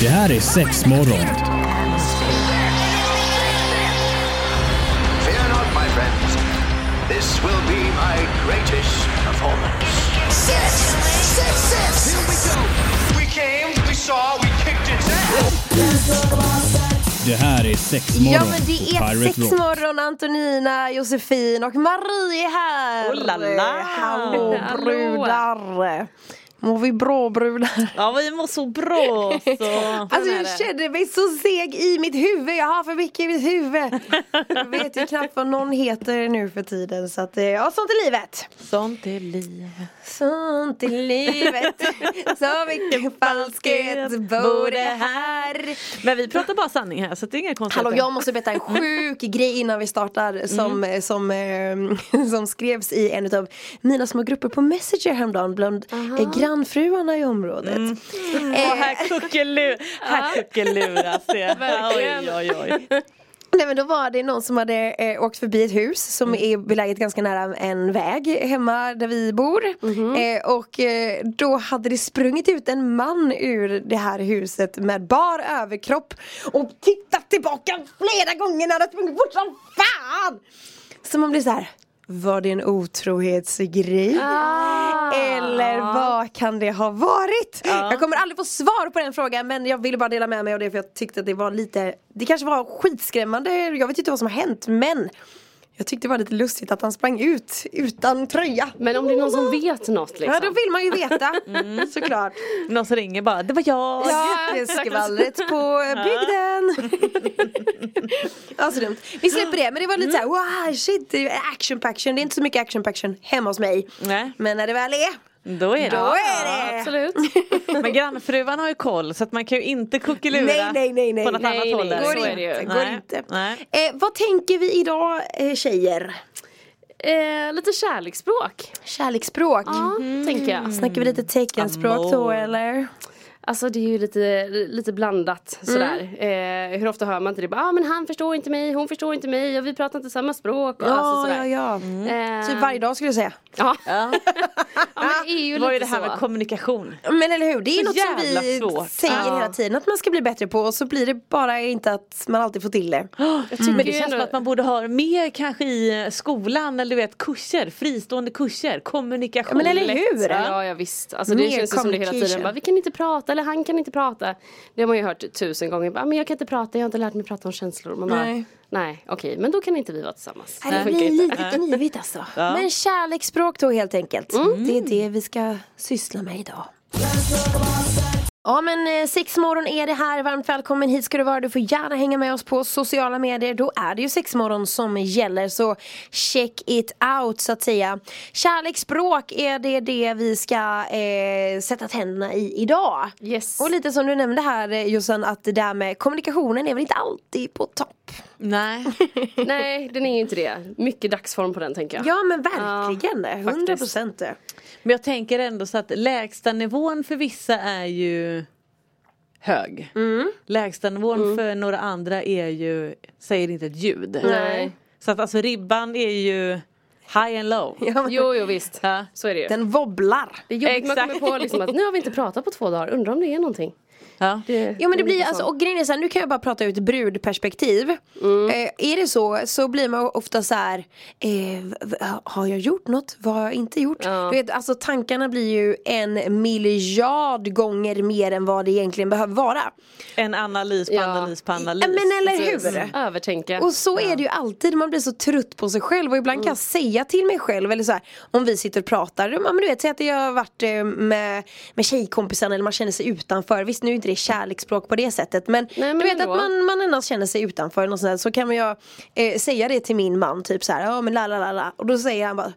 Det här är sex morgon. Fear not, my friends. This will be my greatest performance. Six, six, six. Here we go. We came, we saw, we kicked ass. Det här är sex morgon. Ja men det är sex Rock. morgon, Antonina, Josefin och Marie är här! Oh la la. Hallå Hallå. brudar! Mår vi bra brudar? Ja vi mår så bra så. Alltså jag känner mig så seg i mitt huvud, jag har för mycket i mitt huvud. Jag vet ju knappt vad någon heter nu för tiden så att, eh, ja sånt är livet. Sånt är livet. Sånt är livet, så mycket falskhet bor det här. Men vi pratar bara sanning här så det är inga konstigheter. Hallå jag måste berätta en sjuk grej innan vi startar som, Mm. som, eh, som skrevs i en av mina små grupper på Messenger häromdagen bland eh, grannfruarna i området. Mm. Eh, Och här kuckelur, här kuckeluras det. Oj oj oj. Nej men då var det någon som hade eh, åkt förbi ett hus som Mm. är beläget ganska nära en väg hemma där vi bor. Mhm. Eh, och eh, då hade det sprungit ut en man ur det här huset med bar överkropp och tittat tillbaka flera gånger när hade sprungit fort som fan! Så man blir så här. Var det en otrohetsgrej? Eller vad kan det ha varit? Jag kommer aldrig få svar på den frågan men jag ville bara dela med mig av det för jag tyckte att det var lite Det kanske var skitskrämmande, jag vet inte vad som har hänt men Jag tyckte det var lite lustigt att han sprang ut utan tröja. Men om det är någon som vet något liksom. Ja då vill man ju veta såklart. Någon som ringer bara, det var jag. Ja, det är skvallret på bygden. Ja så dumt. Vi släpper det men det var lite såhär wow shit det är action paction. Det är inte så mycket action paction hemma hos mig. Nej. Men när det väl är Då är det. Då är det Absolut. Men grannfruarna har ju koll så att man kan ju inte kuckelura Nej, nej, nej, nej. på något Nej, annat nej, håll där. så Går är det ju. inte, Nej. går inte. Nej. Eh, vad tänker vi idag eh, tjejer? Eh, lite kärleksspråk. Kärleksspråk? Ja, tänker jag. Snackar vi lite teckenspråk då eller? Alltså det är ju lite, lite blandat sådär. Eh, hur ofta hör man inte det? Ja ah, men han förstår inte mig, hon förstår inte mig och vi pratar inte samma språk. Och Ja, alltså, ja, ja. Eh, Typ varje dag skulle jag säga. Ja. Ja. ja men det är ju ju lite det här så. med kommunikation. Men eller hur, det är Så något som vi svårt. säger Ja. hela tiden att man ska bli bättre på och så blir det bara inte att man alltid får till det. Jag tycker Mm. det Det är känns som att man borde ha mer kanske i skolan eller du vet kurser, fristående kurser, kommunikation. Ja, men eller hur? Ja, ja visst. Alltså det Mer känns som det hela tiden. Bara, vi kan inte prata eller han kan inte prata. Det har man ju hört tusen gånger. Bara, men jag kan inte prata, jag har inte lärt mig prata om känslor. Man bara, Nej. nej. okej, men då kan inte vi vara tillsammans. Nej, det blir lite knivigt alltså. Men kärleksspråk då helt enkelt. Det är det vi ska syssla med idag. Ja men eh, sexmorgon är det här, varmt välkommen hit ska du vara. Du får gärna hänga med oss på sociala medier. Då är det ju sexmorgon som gäller så check it out så att säga. Kärleksspråk är det det vi ska eh, sätta tänderna i idag. Yes. Och lite som du nämnde här eh, Jossan att det där med kommunikationen är väl inte alltid på topp. Nej. Nej, den är ju inte det. Mycket dagsform på den tänker jag. Ja men verkligen, Ja, 100 procent. Men jag tänker ändå så att lägsta nivån för vissa är ju hög. Mm. Lägsta nivån för några andra är ju, säger inte ett ljud. Nej. Så att alltså ribban är ju high and low. Ja, men Jo, jo visst. Ja. Så är det ju. Den wobblar. Det är jobbigt man Exakt. kommer på liksom att nu har vi inte pratat på två dagar, undrar om det är någonting. Ja. Det, Ja men det blir lite alltså, så. och grejen är så här, nu kan jag bara prata ut brudperspektiv. Eh, är det så så blir man ofta så här, eh, har jag gjort något? Vad har jag inte gjort? Ja. Du vet, alltså tankarna blir ju en miljard gånger mer än vad det egentligen behöver vara. En analys på Ja. analys på analys. Men eller hur? Övertänka. Och så är det ju alltid, man blir så trött på sig själv och ibland kan jag säga till mig själv eller så här, om vi sitter och pratar, ja, men du vet, säg att jag har varit eh, med, med tjejkompisarna eller man känner sig utanför, visst nu är inte det kärleksspråk på det sättet men, men du vet ändå. att man, man ändå känner sig utanför och sånt så kan ju eh, säga det till min man typ så här, ja men la la la la och då säger han bara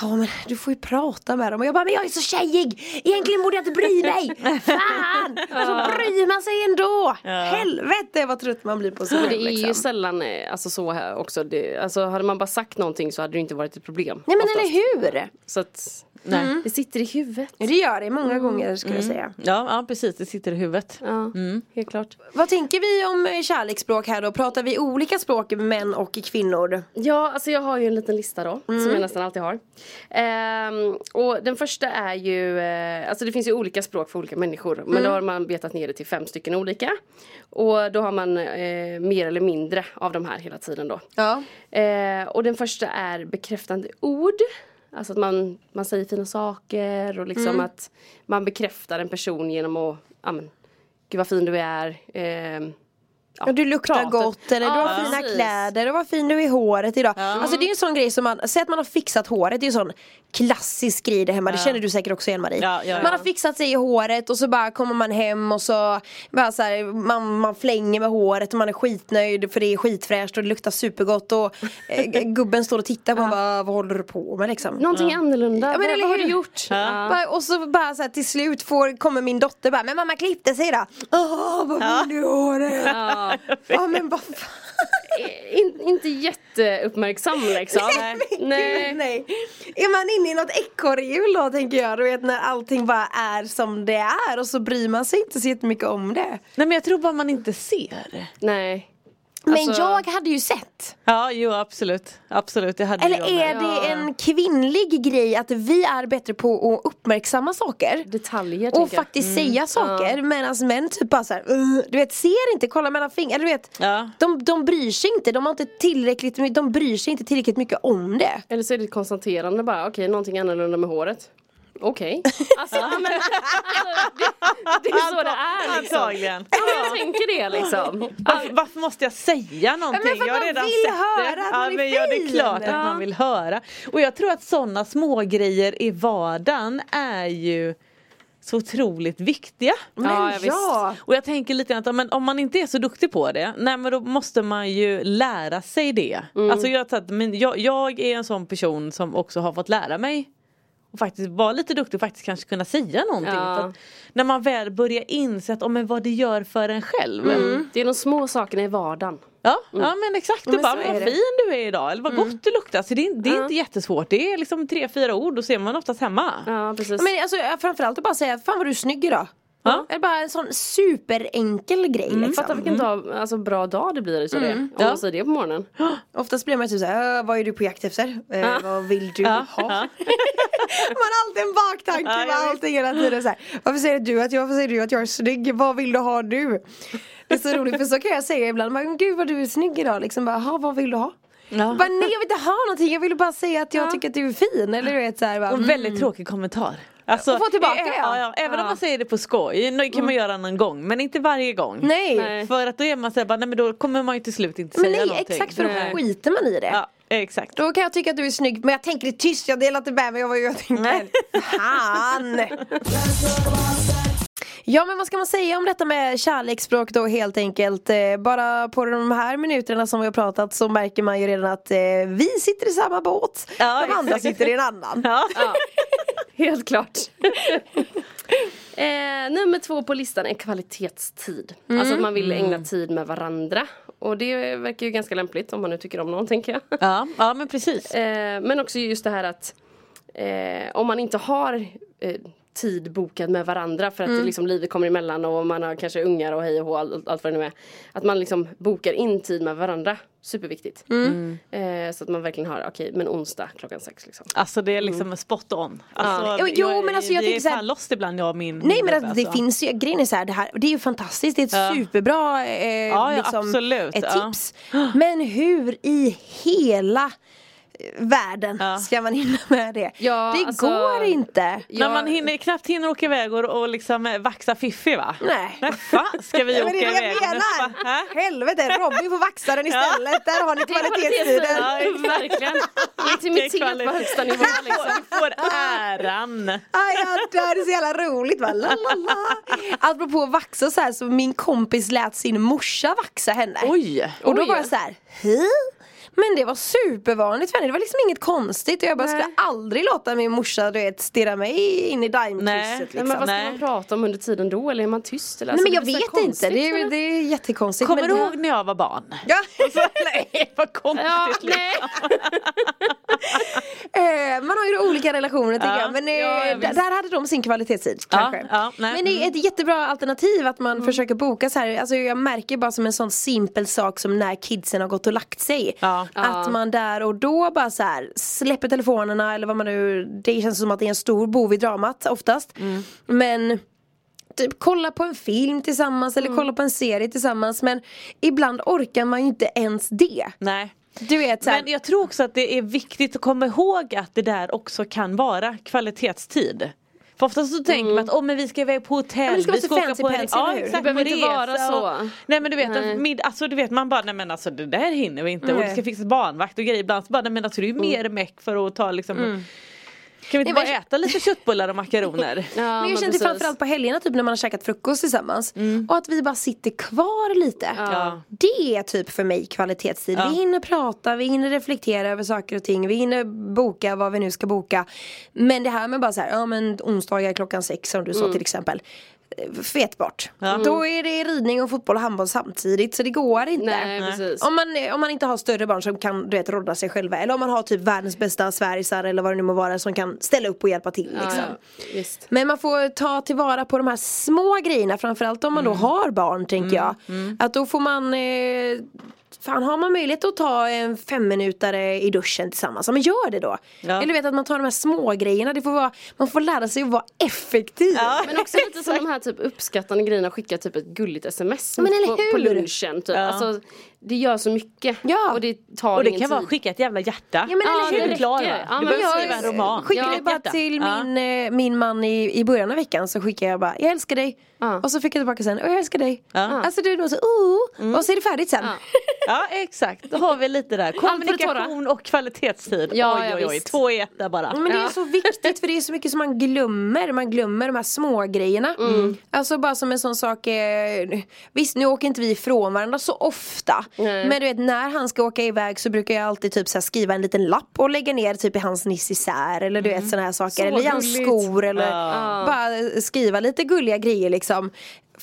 Ja men du får ju prata med dem och jag bara men jag är så tjejig Egentligen borde jag inte bry mig Fan! Så bryr man sig ändå Helvete vad trött man blir på sig Men det är ju liksom. sällan eh, alltså, så här också. Det, alltså, hade man bara sagt någonting så hade det inte varit ett problem. Nej men oftast. eller hur! Så att, Nej. Det sitter i huvudet. Det gör det många gånger skulle jag säga. Ja, ja precis, det sitter i huvudet. Ja, helt klart. Vad tänker vi om eh, kärleksspråk här då? Pratar vi olika språk män och kvinnor? Ja, alltså jag har ju en liten lista då, som jag nästan alltid har. Ehm, och den första är ju, eh, alltså det finns ju olika språk för olika människor. Men då har man betat ner det till fem stycken olika. Och då har man eh, mer eller mindre av de här hela tiden då. Ja. Eh, och den första är bekräftande ord. Alltså att man, man säger fina saker och liksom att man bekräftar en person genom att, ja men, gud vad fin du är. ehm, Ja, du luktar pratet. gott eller du Ja, har fina precis. kläder och vad fin du är i håret idag. Alltså det är en sån grej som man, säg att man har fixat håret, det är en sån klassisk grej där hemma, det känner du säkert också igen Marie. Ja, ja, ja. Man har fixat sig i håret och så bara kommer man hem och så bara så här, man, man flänger med håret och man är skitnöjd för det är skitfräscht och det luktar supergott och eh, gubben står och tittar på en bara, vad håller du på med liksom? Någonting annorlunda. Ja, men eller vad har du gjort? Ja. Och så bara så här, till slut får, kommer min dotter bara, men mamma klippte sig då. Åh vad fin du är i håret. Ja. Ja men vad fan. In, inte jätteuppmärksam liksom. Nej. Gud, nej. Är man inne i något ekorrhjul då tänker jag, du vet när allting bara är som det är och så bryr man sig inte så jättemycket om det. Nej men jag tror bara man inte ser. Nej. Men Alltså- jag hade ju sett. Ja, jo absolut. Absolut, Eller jag är det en kvinnlig grej att vi är bättre på att uppmärksamma saker? Detaljer Och faktiskt säga saker medan män typ bara såhär, du vet ser inte, kollar mellan fingrarna, du vet Ja. de, de bryr sig inte, de har inte tillräckligt, de bryr sig inte tillräckligt mycket om det Eller så är det ett konstaterande bara, okej någonting annorlunda med håret. Okej. Alltså, men, det, det är så det är liksom. Antagligen. Ja, jag tänker det liksom. Varför, varför måste jag säga någonting? men för att jag har man redan vill sett höra det. att ja, man är men ja, det är klart att Ja. man vill höra. Och jag tror att sådana små grejer i vardagen är ju så otroligt viktiga. Men Ja, ja, ja. Och jag tänker lite grann att men om man inte är så duktig på det, nej men då måste man ju lära sig det. Alltså jag, att- men jag, jag är en sån person som också har fått lära mig och faktiskt vara lite duktig och faktiskt kanske kunna säga någonting. Ja. För att när man väl börjar inse att, oh, men vad det gör för en själv. Det är de små sakerna i vardagen. Ja, ja men exakt, du men bara vad fin du är idag eller vad gott du luktar. Så det är, det är inte jättesvårt, det är liksom tre, fyra ord och så är man oftast hemma. Ja precis. Men alltså framförallt att bara säga, fan vad du är snygg idag Ja. Eller bara en sån superenkel grej liksom. Fatta vilken dag, alltså, bra dag det blir så det. Om Ja. man säger det på morgonen. Oftast blir man typ såhär, "Äh, vad är du på jakt efter? Eh, Vad vill du Ja, ha? ja. man har alltid en baktanke Ja, med allting hela tiden så här. Varför säger du att jag, varför säger du att jag är snygg? Vad vill du ha nu? Det är så roligt för så kan jag säga ibland, men gud vad du är snygg idag liksom bara, "Jaha, vad vill du ha? Ja. Bara, nej jag vill inte ha någonting, jag vill bara säga att jag tycker att du är fin eller du vet såhär bara, Och mm. väldigt tråkig kommentar. Alltså, Och få tillbaka, ä- ja. ja, ja. Även om Ja. man säger det på skoj, det kan man göra någon gång men inte varje gång. Nej, Nej. För att då är man såhär, nej men då kommer man ju till slut inte men säga nej någonting. exakt för då Nej. skiter man i det. Ja, exakt. Då kan jag tycka att du är snygg men jag tänker det tyst, jag delar inte med mig av vad jag tänker. Fan! Ja men vad ska man säga om detta med kärleksspråk då helt enkelt? Eh, bara på de här minuterna som vi har pratat så märker man ju redan att eh, vi sitter i samma båt. Ja, de andra exakt. sitter i en annan. Ja. Ja, helt klart. eh, nummer två på listan är kvalitetstid. Alltså att man vill ägna tid med varandra. Och det verkar ju ganska lämpligt om man nu tycker om någon tänker jag. Ja, ja men precis. Eh, men också just det här att eh, om man inte har eh, tid bokad med varandra för att Mm. liksom, livet kommer emellan och man har kanske ungar och hej och hå, allt, allt vad det nu är. Att man liksom bokar in tid med varandra. Superviktigt. Mm. Eh, så att man verkligen har, okej men onsdag klockan sex liksom. Alltså det är liksom spot on. Alltså, Jo, jo, men alltså jag tänker är här- fan lost ibland jag och min Nej men att det alltså. finns ju, grejen är så här, det här, det är ju fantastiskt, det är ett Ja. superbra eh, ja, liksom, absolut, ett ja. tips. Men hur i hela världen Ja. ska man hinna med det? Ja, det alltså- går inte. När man hinner, knappt hinner åka iväg och, och liksom eh, vaxa Fiffi va? Nej. Fan ska vi Ja, åka men det är det iväg? jag menar! Helvete, Robin får vaxa den istället, där har ni kvalitetstiden. Ja. Verkligen. Intimitet på högsta nivå liksom. Du får äran. Aj, jag dör, det är så jävla roligt va? La, la, la. Apropå vaxa så här så min kompis lät sin morsa vaxa henne. Oj! Och då Oj. var jag så här, Hä? Men det var supervanligt för henne, det var liksom inget konstigt och jag bara Nej. skulle aldrig låta min morsa du vet stirra mig in i Nej. daimkrysset Nej, liksom. men vad ska Nej. man prata om under tiden då? Eller är man tyst? Eller? Nej men jag Alltså, vet blir så inte, det är, det är jättekonstigt. Kommer men du ihåg när jag var barn? Ja, Nej vad konstigt Ja, liksom. nej. eh, man har ju olika relationer tycker Ja, jag men eh, ja, där hade de sin kvalitetstid Ja, kanske. ja, nej, men det är ett jättebra alternativ att Mm. man försöker boka så här. Alltså jag märker bara som en sån simpel sak som när kidsen har gått och lagt sig. Ja. Att man där och då bara så här släpper telefonerna eller vad man nu, det känns som att det är en stor bov i dramat oftast. Mm. Men typ kolla på en film tillsammans eller kolla på en serie tillsammans men ibland orkar man ju inte ens det. Nej. Du vet så här, Men jag tror också att det är viktigt att komma ihåg att det där också kan vara kvalitetstid. För oftast så tänker man att oh, men vi ska iväg på hotell, men det ska vi vara så ska fancy på en, ja, Det behöver inte vara så. Nej men du vet, Nej. mid, alltså, du vet man bara nej men alltså det där hinner vi inte. Och det Nej. ska fixas barnvakt och grejer. Ibland så bara nej men alltså det är ju mer meck för att ta liksom Kan vi inte bara men- äta lite köttbullar och makaroner? Ja, Men jag kände precis. framförallt på helgerna typ när man har käkat frukost tillsammans Och att vi bara sitter kvar lite Ja. Det är typ för mig kvalitetstid Ja. Vi hinner prata, vi hinner reflektera över saker och ting Vi hinner boka vad vi nu ska boka Men det här med bara så här, ja men onsdagar klockan sex som du sa till exempel Fet bort Ja. Då är det ridning och fotboll och handboll samtidigt så det går inte Nej, precis. om man, om man inte har större barn som kan du vet, rodda sig själva eller om man har typ världens bästa svärisar eller vad det nu må vara som kan ställa upp och hjälpa till liksom. ja. Men man får ta tillvara på de här små grejerna framförallt om man Mm. då har barn tänker jag. Att då får man eh, Fan har man möjlighet att ta en femminutare i duschen tillsammans, ja men gör det då. Ja. Eller du vet att man tar de här små grejerna, det får vara, man får lära sig att vara effektiv. Ja. Men också lite som de här typ uppskattande grejerna, skicka typ ett gulligt sms Men eller på, på lunchen typ. Ja. Alltså, det gör så mycket Ja. och det tar Och det ingen kan vara skicka ett jävla hjärta. Ja, men eller Så är hur? du klar va? Ja, Du behöver jag skriva en roman. skickade Ja. bara till Ja. min, eh, min man i, i början av veckan så skickade jag bara jag älskar dig Ja. Och så fick jag tillbaka sen, och jag älskar dig Ja. Alltså du nog så oh, och så är det färdigt sen Ja. Ja exakt, då har vi lite där. Kommunikation och kvalitetstid. Ja, oj ja, oj oj, två i ett där bara. Men det är Ja. så viktigt för det är så mycket som man glömmer. Man glömmer de här små grejerna. Mm. Alltså bara som en sån sak. Eh, visst nu åker inte vi ifrån varandra så ofta. Nej. Men du vet när han ska åka iväg så brukar jag alltid typ så skriva en liten lapp och lägga ner typ i hans necessär. Eller du vet såna här saker. Så eller i hans skor. Eller Ja. bara skriva lite gulliga grejer liksom.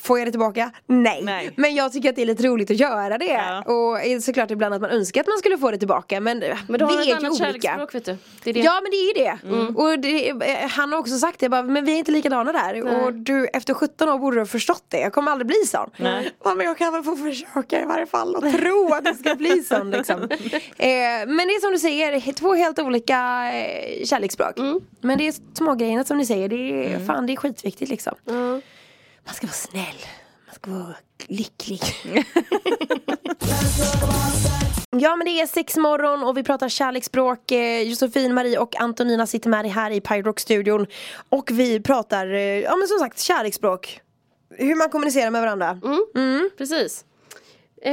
Får jag det tillbaka? Nej. Nej. Men jag tycker att det är lite roligt att göra det. Ja. Och såklart ibland att man önskar att man skulle få det tillbaka. Men, Men då har vi ett är ju annat olika. vet du. Det är det. Ja men det är ju det. Och det, eh, han har också sagt det, bara, men vi är inte likadana där. Nej. Och du efter 17 år borde du ha förstått det. Jag kommer aldrig bli sån. Nej. Men jag kan väl få försöka i varje fall och tro att jag ska bli sån. Liksom. Eh, men det är som du säger, två helt olika eh, kärleksspråk. Men det är smågrejerna som ni säger, det är, fan, det är skitviktigt liksom. Ja. Man ska vara snäll, man ska vara lycklig. Ja men det är sex morgon och vi pratar kärleksspråk. Eh, Josefin, Marie och Antonina sitter med dig här i Pyrock-studion. Och vi pratar, eh, ja men som sagt kärleksspråk. Hur man kommunicerar med varandra. Precis. Eh,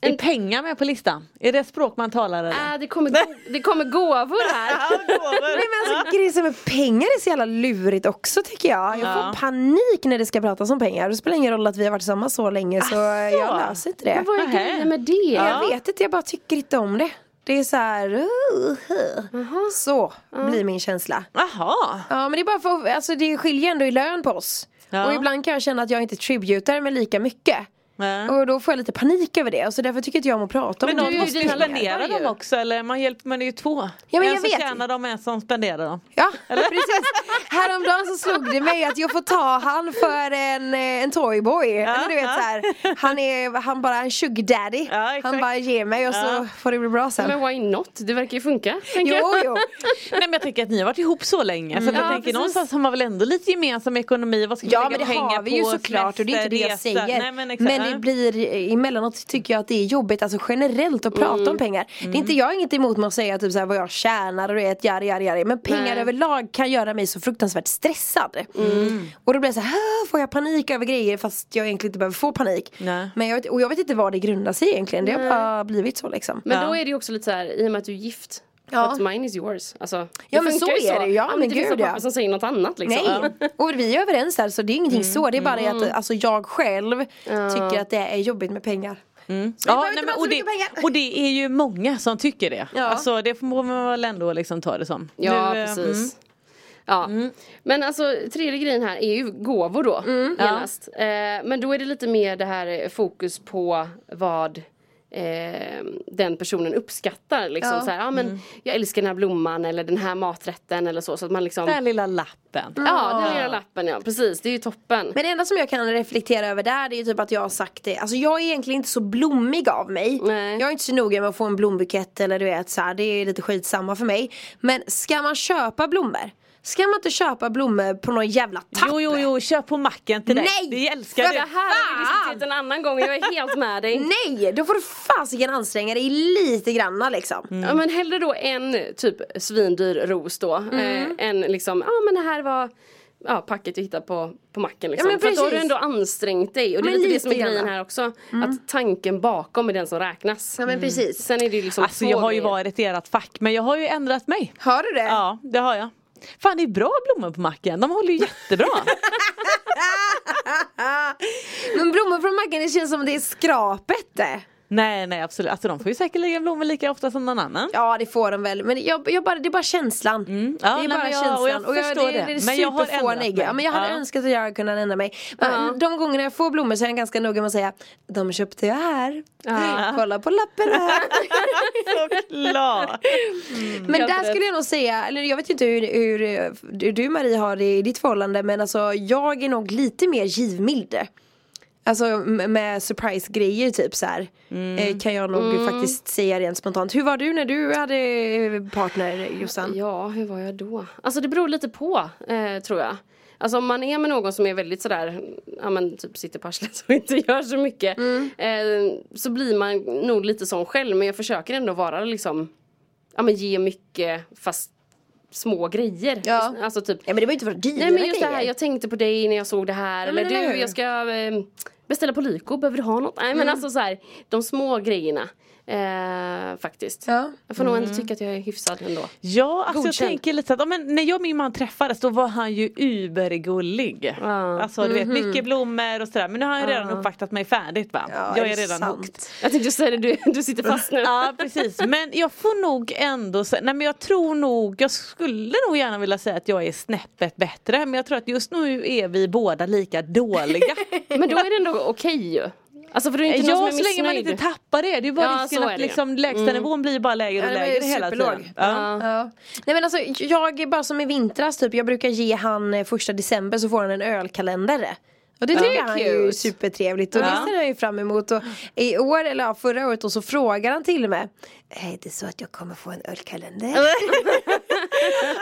Är pengar med på listan? Är det språk man talar eller? äh, det, kommer go- det kommer gåvor här. Nej men alltså grejer som med pengar är så jävla lurigt också tycker jag. Jag får Ja. panik när det ska pratas om pengar. Det spelar ingen roll att vi har varit tillsammans så länge så jag löser inte det. Men vad är grejen med det? Jag vet inte, jag bara tycker inte om det. Det är så här, uh, så blir min känsla. Jaha. Ja men det är bara för, alltså det skiljer ändå i lön på oss. Ja. Och ibland kan jag känna att jag inte tributar med lika mycket. Ja. Och då får jag lite panik över det, så därför tycker inte jag om att prata om Men det. någon du är måste ju spendera dem också eller man hjälper, man är ju två. Ja, men en jag som vet. tjänar dem en som spenderar dem. Ja, precis. Häromdagen så slog det mig att jag får ta han för en, eh, en toyboy. Eller du vet ja. så här, han är han bara en sugar daddy. Ja, exakt. han bara ger mig och så Ja. får det bli bra sen. Men why not? Det verkar ju funka. Jo, jag. jo. Nej men jag tänker att ni har varit ihop så länge så att jag Ja, tänker precis. någonstans har man väl ändå lite gemensam ekonomi. Vad ska vi Ja men det har vi ju såklart och det är inte det jag säger. resa? Nej, men, exakt. men det blir emellanåt tycker jag att det är jobbigt alltså generellt att prata Mm. om pengar. Det är inte jag inget emot med att säga typ så här, vad jag tjänar och det är ett jari jari jari. Men pengar Nej. överlag kan göra mig så fruktansvärt stressad. Mm. Och då blir jag så här, "Ah, får jag panik över grejer fast jag egentligen inte behöver få panik. Nej. Men jag vet, och jag vet inte vad det grundar sig egentligen. Det har bara blivit så liksom. Men Ja. då är det ju också lite så här, i och med att du är gift. Ja. But mine is yours. Alltså, det Ja, men så är det ju. Ja, Om men inte finns gud, något ja. som säger något annat liksom. Nej, och vi är överens där så det är ingenting Mm. så. Det är bara det att alltså, jag själv tycker att det är jobbigt med pengar. Mm. Så Ja, nej, men, och, så det, och det är ju många som tycker det. Ja. Alltså det får man väl ändå liksom ta det som. Ja, Nu, eh, precis. mm. Ja. Men alltså tredje grejen här är ju gåvor då genast. Eh, men då är det lite mer det här eh, fokus på vad eh, den personen uppskattar. Liksom. Ja. Så här, ja, men Jag älskar den här blomman eller den här maträtten eller så. så att man liksom, Den lilla lappen. ja, den lilla lappen ja, precis. Det är ju toppen. Men det enda som jag kan reflektera över där det är ju typ att jag har sagt det Alltså jag är egentligen inte så blommig av mig Nej. Jag är inte så noga med att få en blombukett eller du vet så här, det är lite skitsamma för mig Men ska man köpa blommor Ska man inte köpa blommor på någon jävla tapp? Jo, jo, jo, köp på macken till dig. Nej! Vi älskar För Det det. här har vi diskuterat en annan gång, jag är helt med dig. Nej, då får du fasiken anstränga dig lite granna liksom Ja men hellre då en typ svindyr ros då. Eh, än liksom, ja men det här var ja, packet du hittar på, på macken liksom. Ja, men För då har du ändå ansträngt dig. Och det är lite det som är grejen grann. här också. Att tanken bakom är den som räknas. Ja men precis Sen är det ju liksom Alltså jag har ju varit i ert fack men jag har ju ändrat mig. Hör du det? Ja, det har jag. Fan det är bra blommor på macken, de håller ju jättebra. Men blommor från macken det känns som det är skrapet. Eh nej nej absolut, alltså de får ju säkert lägga blommor lika ofta som någon annan. Ja det får de väl men jag, jag bara, det är bara känslan. Ja, det är nej, bara jag- känslan. och jag förstår det. det. är Men jag har ändrat mig. Ja, men jag hade Ja. önskat att jag kunde ändra mig. Men De gångerna jag får blommor så är jag ganska noga med att säga De köpte jag här. Kolla på lappen här. Såklart. men Helt där skulle jag nog säga, eller jag vet inte hur, hur, hur du Marie har det i ditt förhållande men alltså jag är nog lite mer givmild. Alltså med surprise-grejer typ så här. Eh, Kan jag nog faktiskt säga rent spontant. Hur var du när du hade partner Jossan? Ja, hur var jag då? Alltså det beror lite på, eh, tror jag. Alltså om man är med någon som är väldigt sådär, ja men typ sitter på arslet och inte gör så mycket. Eh, så blir man nog lite sån själv men jag försöker ändå vara liksom, ja men ge mycket fast små grejer. Ja. Alltså typ Ja men det var ju inte för dyra Nej men just det här, grejer. jag tänkte på dig när jag såg det här. Ja, eller eller du, jag ska eh, beställa på Lyko, behöver du ha något? Nej men alltså så här, de små grejerna. Eh, faktiskt. Ja. Jag får nog ändå tycka att jag är hyfsad ändå. Ja, alltså Godkänd. jag tänker lite att ja, men när jag och min man träffades då var han ju übergullig. Ja. Alltså du vet mycket blommor och sådär men nu har han redan uppvaktat mig färdigt va. Ja, jag är är redan sant? hooked. Jag tänkte säga det, du, du sitter fast nu. Ja precis men jag får nog ändå säga, nej men jag tror nog, jag skulle nog gärna vilja säga att jag är snäppet bättre men jag tror att just nu är vi båda lika dåliga. Men då är det ändå okej ju. Alltså för det är inte någon Ja som så är länge man inte tappar det, det är bara Ja, risken så att liksom lägstanivån blir bara lägre och Ja, det var ju lägre hela superlåg. tiden. Ja. Ja. Nej men alltså jag är bara som i vintras typ, jag brukar ge han eh, första december så får han en ölkalender. Och det tycker han är ju supertrevligt och Ja. det ser han ju fram emot. Och I år, eller ja, förra året och så frågar han till och med Är det så att jag kommer få en ölkalender?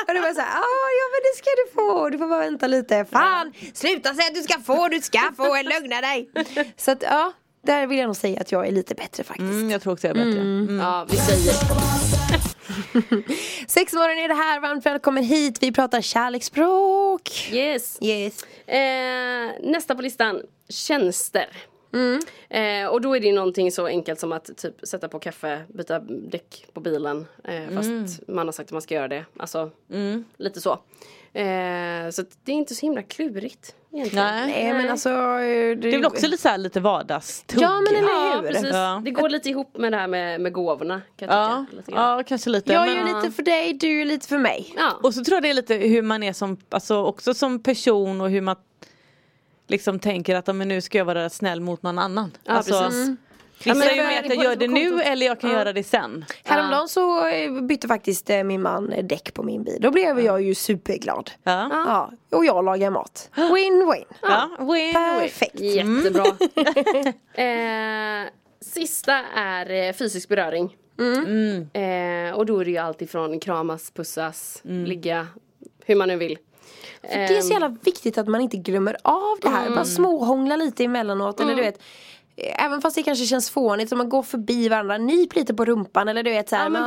och det var såhär, ah, ja men det ska du få, du får bara vänta lite. Fan, sluta säga att du ska få, du ska få, lugna dig. Så att ja, där vill jag nog säga att jag är lite bättre faktiskt. Mm, jag tror också jag är bättre. Mm. Ja, vi säger. Sexmorgon är det här, varmt välkommen hit. Vi pratar kärleksspråk. Yes. Yes. Eh, nästa på listan, tjänster. Eh, och då är det ju någonting så enkelt som att typ sätta på kaffe, byta däck på bilen. Eh, fast man har sagt att man ska göra det. Alltså lite så. Eh, så det är inte så himla klurigt egentligen. Nej. Nej men alltså. Det är väl också lite lite vardagstugg. Ja, men eller Ja, hur? precis. Ja. Det går lite ihop med det här med, med gåvorna. Kan jag Ja, tycka, ja kanske lite. Jag men- gör lite för dig, du gör lite för mig. Ja. Och så tror jag det är lite hur man är som, alltså också som person och hur man liksom tänker att ja, men nu ska jag vara snäll mot någon annan. Ja, alltså, precis. Mm. Vissa men är ju med att jag gör det nu eller jag kan göra det sen. Häromdagen så eh, bytte faktiskt eh, min man eh, däck på min bil. Då blev jag ju superglad. Ja, Ja, och jag lagar mat. Win-win. ja. win, win. Perfekt. Jättebra. eh, sista är fysisk beröring. Eh, och då är det ju allt ifrån kramas, pussas, ligga, hur man nu vill. För det är så jävla viktigt att man inte glömmer av det här. Bara småhångla lite emellanåt. Eller du vet. eh, Även fast det kanske känns fånigt så man går förbi varandra, nyp lite på rumpan eller du vet såhär, Ja, man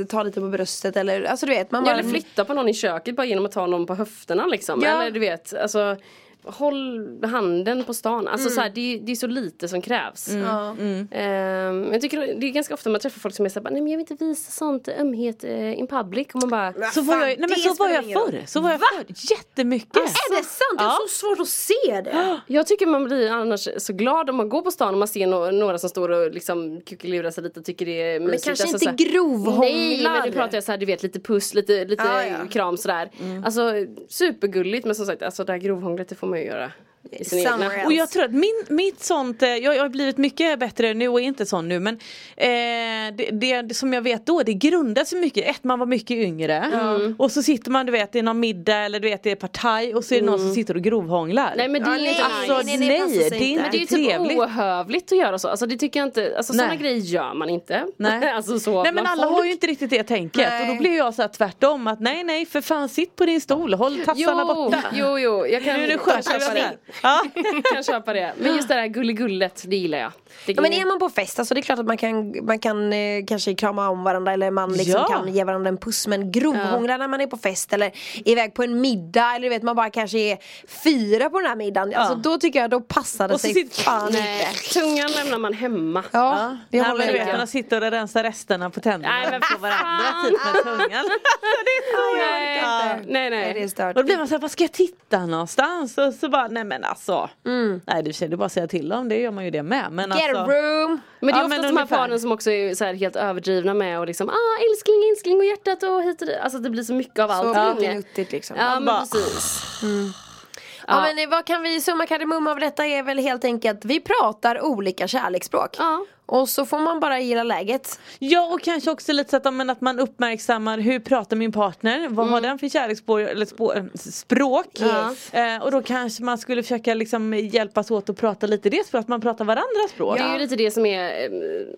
eh, tar lite på bröstet eller alltså du vet man Ja, bara eller flytta på någon i köket bara genom att ta någon på höfterna liksom. Ja. Eller du vet, alltså håll handen på stan. Alltså så här, det, är- det är så lite som krävs. Ja. Ehm, jag tycker det är ganska ofta man träffar folk som är såhär, nej men jag vill inte visa sånt ömhet eh, in public. Och man bara, Så var jag, nej men det så var jag förr. Så var jag förr. Jättemycket. Är det sant? Ja. har så svårt att se det. Jag tycker man blir annars så glad om man går på stan och man ser no- några som står och liksom kukelurar sig lite och tycker det är mysigt. kanske Alltså inte grovhånglar. Nej men nu pratar jag så här, du vet lite puss, lite, lite Ja, ja. Mm. kram sådär. Alltså supergulligt men som sagt alltså det här grovhånglet det får man man ju göra. Och jag tror att min, mitt sånt, eh, jag, jag har blivit mycket bättre nu och är inte sån nu men eh, det, det, som jag vet då det grundas så mycket, ett man var mycket yngre och så sitter man du vet i någon middag eller du vet det är partaj och så är det någon som sitter och grovhånglar. Nej men det Ja, är nej, inte Alltså nej, nej, nej, det sig det är inte. inte Det är ju typ trevligt. ohövligt att göra så. Alltså det tycker jag inte, alltså sådana Nej. grejer gör man inte. Nej. alltså så nej men alla folk. har ju inte riktigt det tänket Nej. och då blir jag så här tvärtom att nej nej för fan sitt på din stol, håll tassarna Jo, borta. jo, jo, jag kan, Nu är det kan skönt köpa det. Ja. kan köpa det. Men just det där gulligullet, det gillar jag. Det Ja, men är man på fest, alltså det är klart att man kan, man kan eh, kanske krama om varandra eller man liksom Ja. kan ge varandra en puss Men grovhångla när man är på fest eller iväg på en middag eller du vet man bara kanske är fyra på den här middagen Alltså då tycker jag då passar det Och så sig sitter- fan Nej, inte tungan lämnar man hemma. Ja, det Nej, håller du vet med man sitter och rensar resterna på tänderna Nej, men på varandra fan. typ med tungan. Nej, Ja. nej, Nej, det är nej. stört Och då blir man såhär, vad ska jag titta någonstans? Och så bara, nej men alltså. Nej det är bara att säga till om, det gör man ju det med. Men Get alltså, a room! Men det är Ja, oftast men de här paren som också är så här helt överdrivna med och liksom ah älskling, älskling och hjärtat och hit och dit. Alltså det blir så mycket av Så allt. pluttinuttigt liksom Ja men precis. Ja men eh, vad kan vi, summa kardemumma av detta är väl helt enkelt Vi pratar olika kärleksspråk Ja. Och så får man bara gilla läget Ja och kanske också lite så att, men att man uppmärksammar hur pratar min partner? Vad har den för kärleksspår eller spår, språk? Yes. Eh, och då kanske man skulle försöka liksom hjälpas åt att prata lite det språket, att man pratar varandras språk. Det är ju lite det som är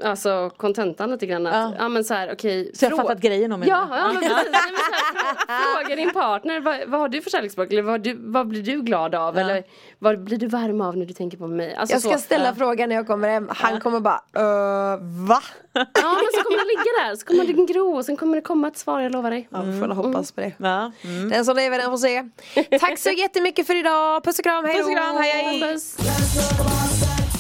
eh, alltså kontentan lite grann. Att, Ja. ja. men så här okej. Så jag har fattat grejen om Ja, ja men. Nej, men så här, frå- Fråga din partner vad, vad har du för kärleksspråk? Eller vad, du, vad blir du glad av? Eller vad blir du varm av när du tänker på mig? Alltså, Jag ska så. ställa frågan när jag kommer hem Han kommer bara uh, va? Ja men så kommer det ligga där, så kommer det gro och sen kommer det komma ett svar, jag lovar dig. Ja, vi får hoppas på det Ja. Mm. Den som lever den får se Tack så jättemycket för idag, puss och kram, hej Puss och kram, hej hej!